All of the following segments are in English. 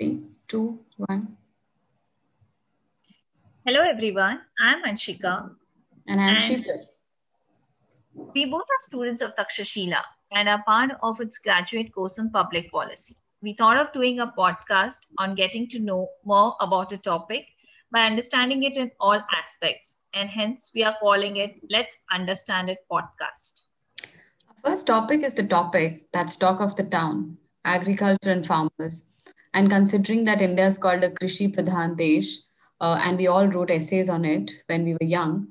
Three, two, one. Hello, everyone. I'm Anshika. And I'm Sheetal. We both are students of Takshashila and are part of its graduate course on public policy. We thought of doing a podcast on getting to know more about a topic by understanding it in all aspects. And hence, we are calling it Let's Understand It podcast. Our first topic is the topic that's talk of the town agriculture and farmers. And considering that India is called a Krishi Pradhan Desh, uh, and we all wrote essays on it when we were young.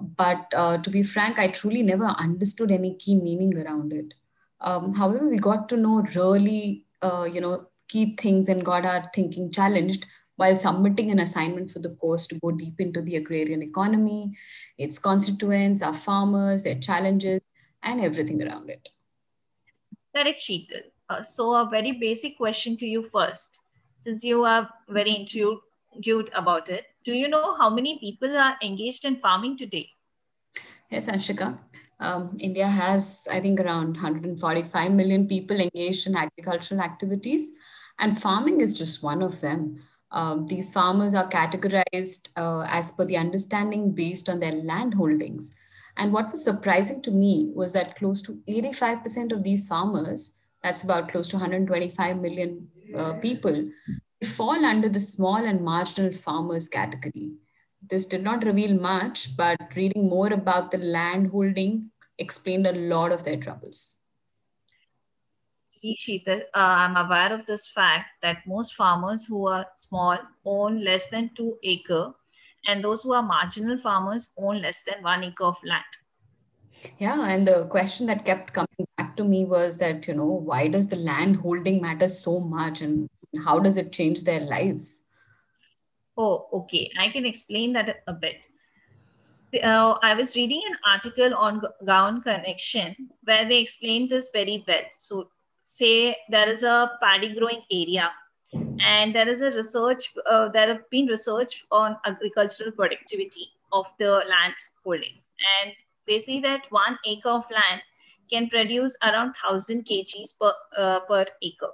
But uh, to be frank, I truly never understood any key meaning around it. Um, however, we got to know really, uh, you know, key things and got our thinking challenged while submitting an assignment for the course to go deep into the agrarian economy, its constituents, our farmers, their challenges, and everything around it. Correct, Sheetal. Uh, so, a very basic question to you first, since you are very intrigued about it. Do you know how many people are engaged in farming today? Yes, Anshika. Um, India has, I think, around 145 million people engaged in agricultural activities, and farming is just one of them. Um, these farmers are categorized uh, as per the understanding based on their land holdings. And what was surprising to me was that close to 85% of these farmers that's about close to 125 million uh, people, fall under the small and marginal farmers category. This did not reveal much, but reading more about the land holding explained a lot of their troubles. Sheetal, uh, I'm aware of this fact that most farmers who are small own less than two acre, and those who are marginal farmers own less than one acre of land. Yeah, and the question that kept coming back to me was that, you know, why does the land holding matter so much and how does it change their lives? Oh, okay. I can explain that a bit. Uh, I was reading an article on Gaon Connection where they explained this very well. So, say there is a paddy growing area and there is a research, uh, there have been research on agricultural productivity of the land holdings. And they say that one acre of land can produce around 1000 kgs per, uh, per acre.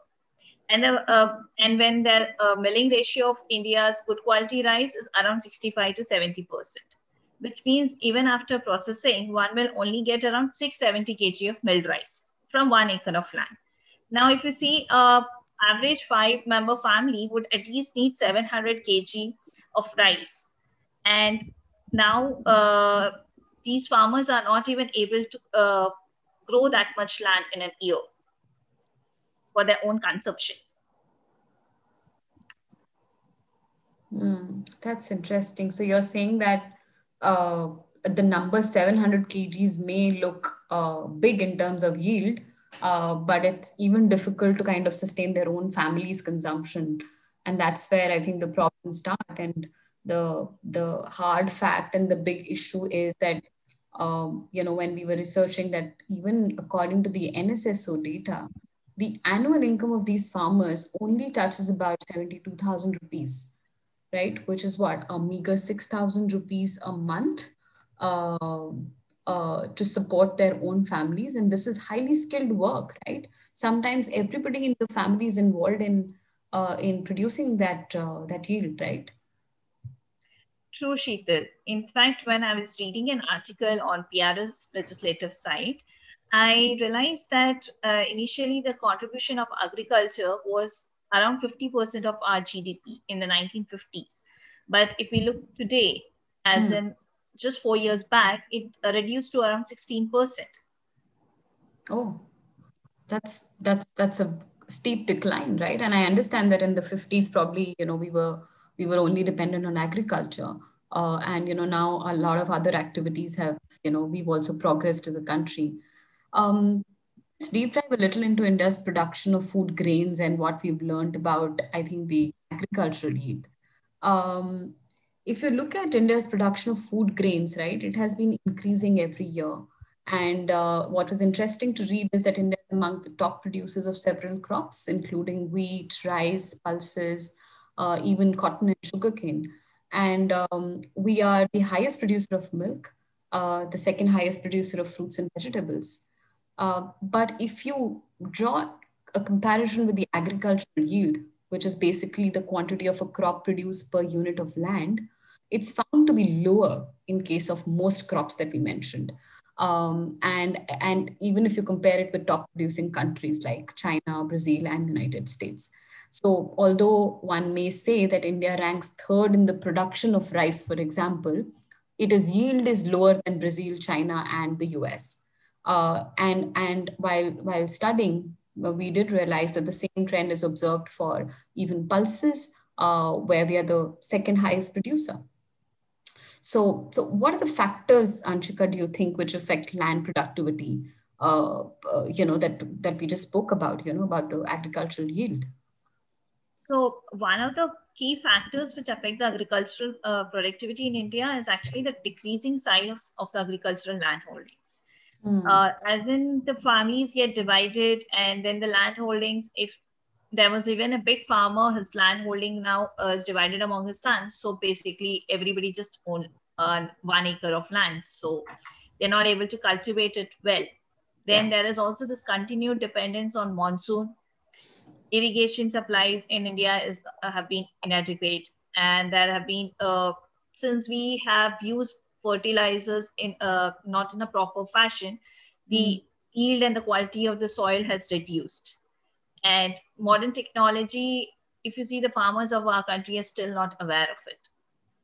And, uh, uh, and when the uh, milling ratio of India's good quality rice is around 65 to 70%, which means even after processing, one will only get around 670 kg of milled rice from one acre of land. Now, if you see a average five member family would at least need 700 kg of rice. And now uh, these farmers are not even able to uh, grow that much land in an year for their own consumption. Mm, that's interesting. So you're saying that uh, the number 700 kgs may look uh, big in terms of yield, uh, but it's even difficult to kind of sustain their own family's consumption. And that's where I think the problems start. And the the hard fact and the big issue is that um, you know, when we were researching that even according to the NSSO data, the annual income of these farmers only touches about 72,000 rupees, right? Which is what, a meager 6,000 rupees a month uh, uh, to support their own families. And this is highly skilled work, right? Sometimes everybody in the family is involved in, uh, in producing that, uh, that yield, right? True, Sheetal. In fact, when I was reading an article on PRS legislative site, I realized that uh, initially the contribution of agriculture was around 50% of our GDP in the 1950s. But if we look today, as mm. in just four years back, it uh, reduced to around 16%. Oh, that's that's that's a steep decline, right? And I understand that in the 50s, probably you know we were we were only dependent on agriculture. Uh, and you know now a lot of other activities have you know we've also progressed as a country. Um, let's deep dive a little into India's production of food grains and what we've learned about I think the agricultural yield. Um, if you look at India's production of food grains, right, it has been increasing every year. And uh, what was interesting to read is that India is among the top producers of several crops, including wheat, rice, pulses, uh, even cotton and sugarcane. And um, we are the highest producer of milk, uh, the second highest producer of fruits and vegetables. Uh, but if you draw a comparison with the agricultural yield, which is basically the quantity of a crop produced per unit of land, it's found to be lower in case of most crops that we mentioned. Um, and and even if you compare it with top producing countries like China, Brazil, and United States. So although one may say that India ranks third in the production of rice, for example, it is yield is lower than Brazil, China, and the US. Uh, and and while while studying, uh, we did realize that the same trend is observed for even pulses, uh, where we are the second highest producer. So, so what are the factors, Anshika, do you think, which affect land productivity? Uh, uh, you know that that we just spoke about. You know about the agricultural yield. So one of the key factors which affect the agricultural uh, productivity in India is actually the decreasing size of, of the agricultural land holdings. Mm. Uh, as in the families get divided and then the land holdings, if there was even a big farmer, his land holding now uh, is divided among his sons. So basically, everybody just own uh, one acre of land. So they're not able to cultivate it well. Then yeah. there is also this continued dependence on monsoon. Irrigation supplies in India is uh, have been inadequate, and there have been uh, since we have used fertilizers in uh, not in a proper fashion, the mm. yield and the quality of the soil has reduced and modern technology, if you see the farmers of our country are still not aware of it.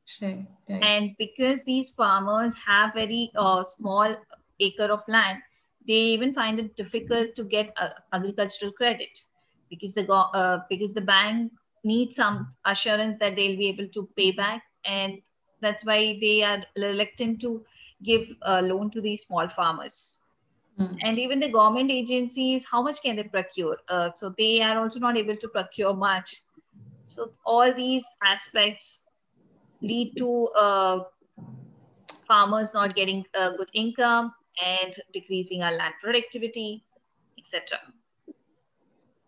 Sure, right. And because these farmers have very uh, small acre of land, they even find it difficult to get uh, agricultural credit because the uh, because the bank needs some assurance that they'll be able to pay back, and that's why they are reluctant to give a loan to these small farmers. Mm. And even the government agencies, how much can they procure? Uh, so they are also not able to procure much. So all these aspects lead to uh, farmers not getting a good income and decreasing our land productivity, etc.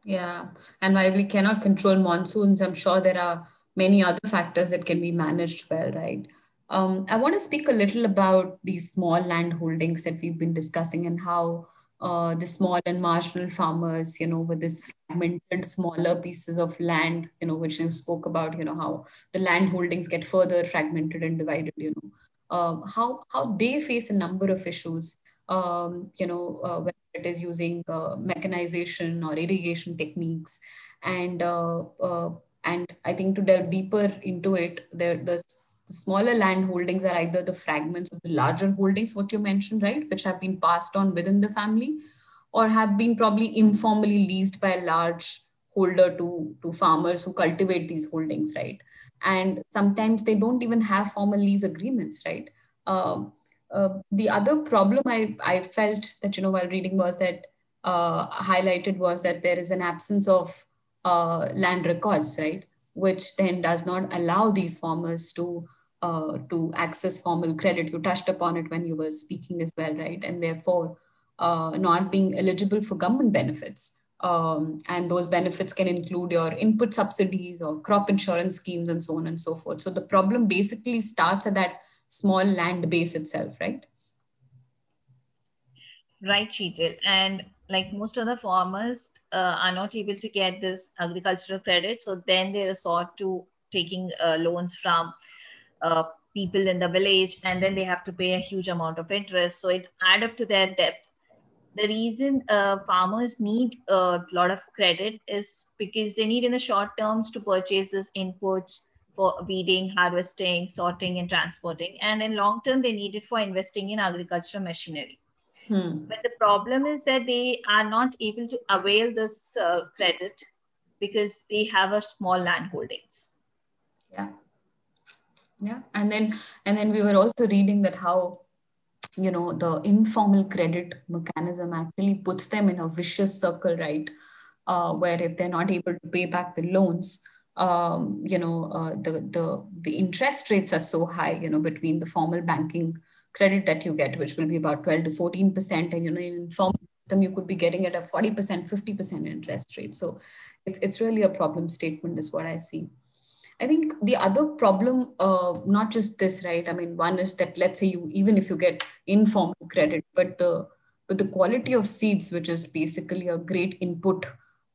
Yeah, and while we cannot control monsoons, I'm sure there are many other factors that can be managed well, right? Um, I want to speak a little about these small land holdings that we've been discussing and how uh, the small and marginal farmers, you know, with this fragmented, smaller pieces of land, you know, which you spoke about, you know, how the land holdings get further fragmented and divided, you know, um, how how they face a number of issues, um, you know, uh, whether it is using uh, mechanization or irrigation techniques, and uh, uh, and I think to delve deeper into it, the the smaller land holdings are either the fragments of the larger holdings, what you mentioned, right, which have been passed on within the family, or have been probably informally leased by a large holder to, to farmers who cultivate these holdings, right? And sometimes they don't even have formal lease agreements, right? Uh, uh, the other problem I, I felt that, you know, while reading was that uh, highlighted was that there is an absence of uh, land records, right? which then does not allow these farmers to uh, to access formal credit. You touched upon it when you were speaking as well, right? And therefore, uh, not being eligible for government benefits. Um, and those benefits can include your input subsidies or crop insurance schemes and so on and so forth. So the problem basically starts at that small land base itself, right? Right, Sheetal. And like most other farmers uh, are not able to get this agricultural credit so then they resort to taking uh, loans from uh, people in the village and then they have to pay a huge amount of interest so it add up to their debt the reason uh, farmers need a lot of credit is because they need in the short terms to purchase this inputs for weeding harvesting sorting and transporting and in long term they need it for investing in agricultural machinery Hmm. But the problem is that they are not able to avail this uh, credit because they have a small land holdings. Yeah. Yeah. And then and then we were also reading that how you know the informal credit mechanism actually puts them in a vicious circle, right? Uh, where if they're not able to pay back the loans, um, you know, uh, the the the interest rates are so high, you know, between the formal banking credit that you get, which will be about 12 to 14%. And, you know, in informal system, you could be getting at a 40%, 50% interest rate. So it's, it's really a problem statement is what I see. I think the other problem, uh, not just this, right? I mean, one is that let's say you, even if you get informal credit, but the, but the quality of seeds, which is basically a great input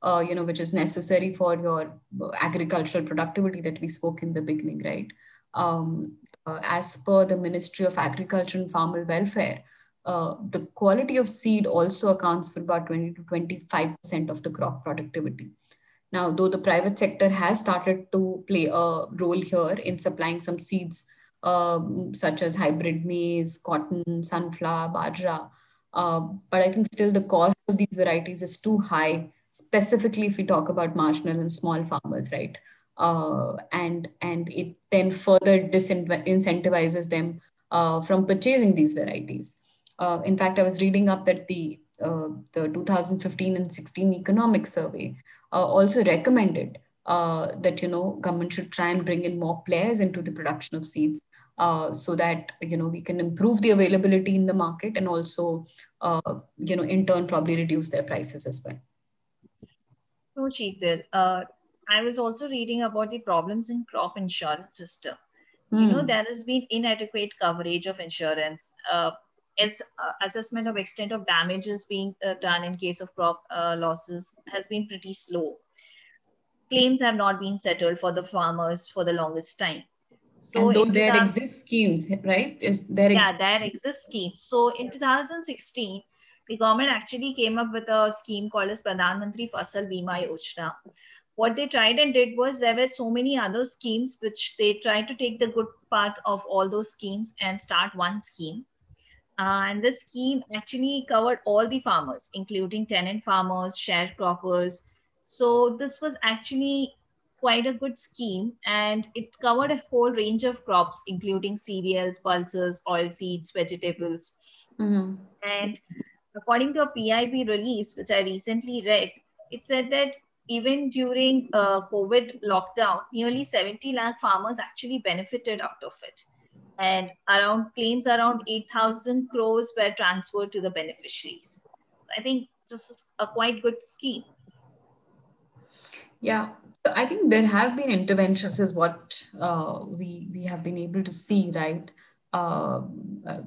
uh, you know, which is necessary for your agricultural productivity that we spoke in the beginning, right? Um, uh, as per the Ministry of Agriculture and Farmer Welfare, uh, the quality of seed also accounts for about 20 to 25% of the crop productivity. Now, though the private sector has started to play a role here in supplying some seeds um, such as hybrid maize, cotton, sunflower, bajra, uh, but I think still the cost of these varieties is too high, specifically if we talk about marginal and small farmers, right? Uh, and and it then further disincentivizes them uh, from purchasing these varieties. Uh, in fact, I was reading up that the uh, the 2015 and 16 economic survey uh, also recommended uh, that you know government should try and bring in more players into the production of seeds uh, so that you know we can improve the availability in the market and also uh, you know in turn probably reduce their prices as well. So Sheetal, uh, I was also reading about the problems in crop insurance system. Mm. You know hmm. there has been inadequate coverage of insurance. As uh, assessment of extent of damages being uh, done in case of crop uh, losses has been pretty slow. Claims have not been settled for the farmers for the longest time. So and though there exist schemes, right? Is there yeah, there exist schemes. So in 2016, the government actually came up with a scheme called as Pradhan Mantri Fasal Bima Yojana. What they tried and did was there were so many other schemes which they tried to take the good part of all those schemes and start one scheme uh, and the scheme actually covered all the farmers, including tenant farmers, sharecroppers. So this was actually quite a good scheme and it covered a whole range of crops, including cereals, pulses, oilseeds, vegetables. Mm-hmm. And according to a PIB release, which I recently read, it said that even during uh, COVID lockdown, nearly 70 lakh farmers actually benefited out of it and around claims around 8,000 crores were transferred to the beneficiaries. So I think this is a quite good scheme. Yeah, I think there have been interventions, is what uh, we we have been able to see, right? Uh, uh,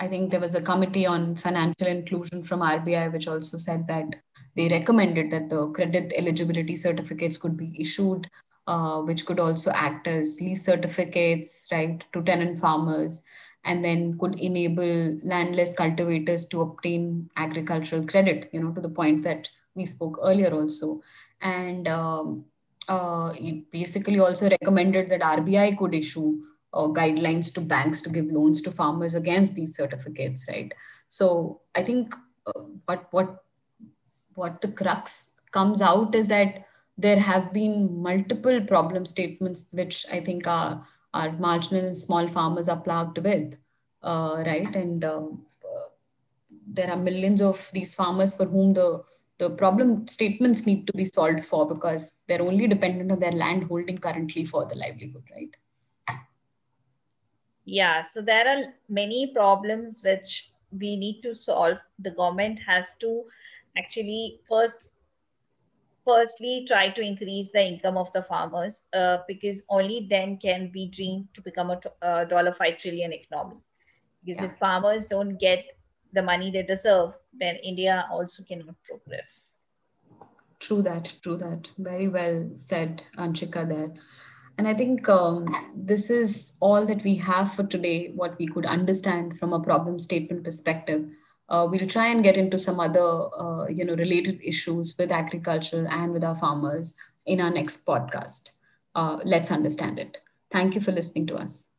I think there was a committee on financial inclusion from RBI, which also said that they recommended that the credit eligibility certificates could be issued uh, which could also act as lease certificates, right, to tenant farmers, and then could enable landless cultivators to obtain agricultural credit, you know, to the point that we spoke earlier also. And um, uh, basically also recommended that RBI could issue uh, guidelines to banks to give loans to farmers against these certificates, right? So I think uh, what what what the crux comes out is that there have been multiple problem statements which I think our, our marginal small farmers are plagued with, uh, right? And uh, there are millions of these farmers for whom the the problem statements need to be solved for because they're only dependent on their land holding currently for the livelihood, right? Yeah, so there are many problems which we need to solve. The government has to actually first firstly try to increase the income of the farmers uh, because only then can we dream to become a dollar five trillion economy. Because yeah. if farmers don't get the money they deserve, then India also cannot progress. True that, true that. Very well said, Anshika, there. And I think um, this is all that we have for today, what we could understand from a problem statement perspective uh, we'll try and get into some other uh, you know related issues with agriculture and with our farmers in our next podcast. Uh, let's understand it. Thank you for listening to us